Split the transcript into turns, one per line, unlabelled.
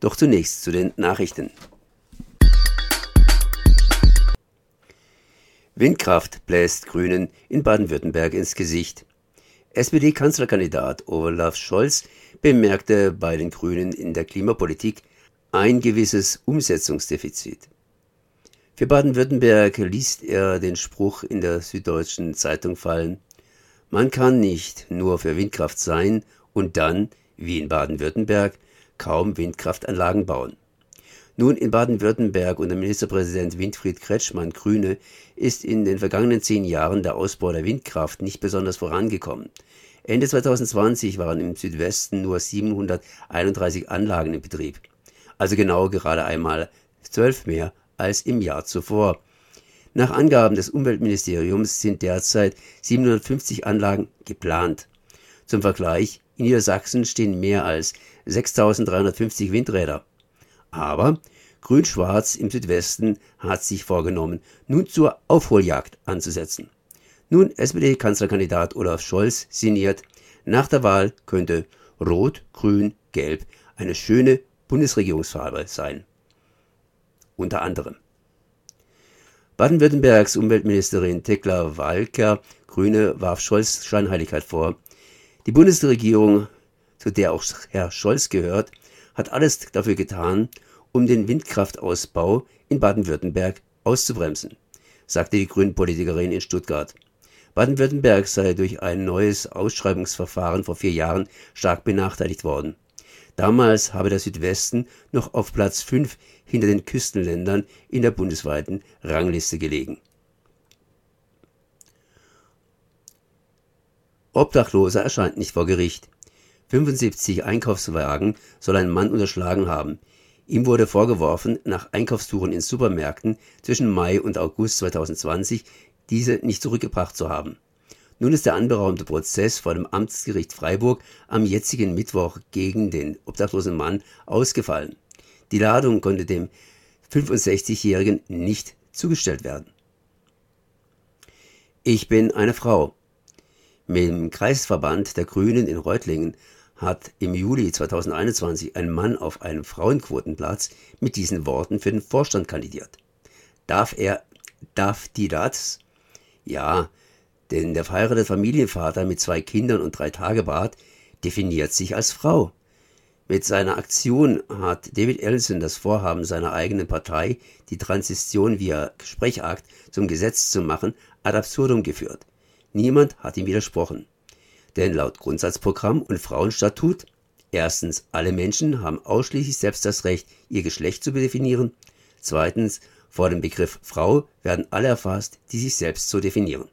Doch zunächst zu den Nachrichten. Windkraft bläst Grünen in Baden-Württemberg ins Gesicht. SPD-Kanzlerkandidat Olaf Scholz bemerkte bei den Grünen in der Klimapolitik ein gewisses Umsetzungsdefizit. Für Baden-Württemberg liest er den Spruch in der Süddeutschen Zeitung fallen, man kann nicht nur für Windkraft sein und dann, wie in Baden-Württemberg, kaum Windkraftanlagen bauen. Nun, in Baden-Württemberg unter Ministerpräsident Winfried Kretschmann Grüne ist in den vergangenen zehn Jahren der Ausbau der Windkraft nicht besonders vorangekommen. Ende 2020 waren im Südwesten nur 731 Anlagen in Betrieb, also genau gerade einmal zwölf mehr als im Jahr zuvor. Nach Angaben des Umweltministeriums sind derzeit 750 Anlagen geplant. Zum Vergleich, in Niedersachsen stehen mehr als 6350 Windräder. Aber Grün-Schwarz im Südwesten hat sich vorgenommen, nun zur Aufholjagd anzusetzen. Nun SPD-Kanzlerkandidat Olaf Scholz sinniert, nach der Wahl könnte Rot, Grün, Gelb eine schöne Bundesregierungsfarbe sein unter anderem. Baden-Württembergs Umweltministerin Tekla Walker, Grüne, warf Scholz Scheinheiligkeit vor. Die Bundesregierung, zu der auch Herr Scholz gehört, hat alles dafür getan, um den Windkraftausbau in Baden-Württemberg auszubremsen, sagte die Grünpolitikerin in Stuttgart. Baden-Württemberg sei durch ein neues Ausschreibungsverfahren vor vier Jahren stark benachteiligt worden. Damals habe der Südwesten noch auf Platz 5 hinter den Küstenländern in der bundesweiten Rangliste gelegen. Obdachloser erscheint nicht vor Gericht. 75 Einkaufswagen soll ein Mann unterschlagen haben. Ihm wurde vorgeworfen, nach Einkaufstouren in Supermärkten zwischen Mai und August 2020 diese nicht zurückgebracht zu haben. Nun ist der anberaumte Prozess vor dem Amtsgericht Freiburg am jetzigen Mittwoch gegen den obdachlosen Mann ausgefallen. Die Ladung konnte dem 65-Jährigen nicht zugestellt werden. Ich bin eine Frau. Mit dem Kreisverband der Grünen in Reutlingen hat im Juli 2021 ein Mann auf einem Frauenquotenplatz mit diesen Worten für den Vorstand kandidiert. Darf er, darf die das? Ja, denn der verheiratete Familienvater mit zwei Kindern und drei Tagebart definiert sich als Frau. Mit seiner Aktion hat David Ellison das Vorhaben seiner eigenen Partei, die Transition via Sprechakt zum Gesetz zu machen, ad absurdum geführt. Niemand hat ihm widersprochen. Denn laut Grundsatzprogramm und Frauenstatut erstens, alle Menschen haben ausschließlich selbst das Recht, ihr Geschlecht zu definieren. Zweitens, vor dem Begriff Frau werden alle erfasst, die sich selbst so definieren.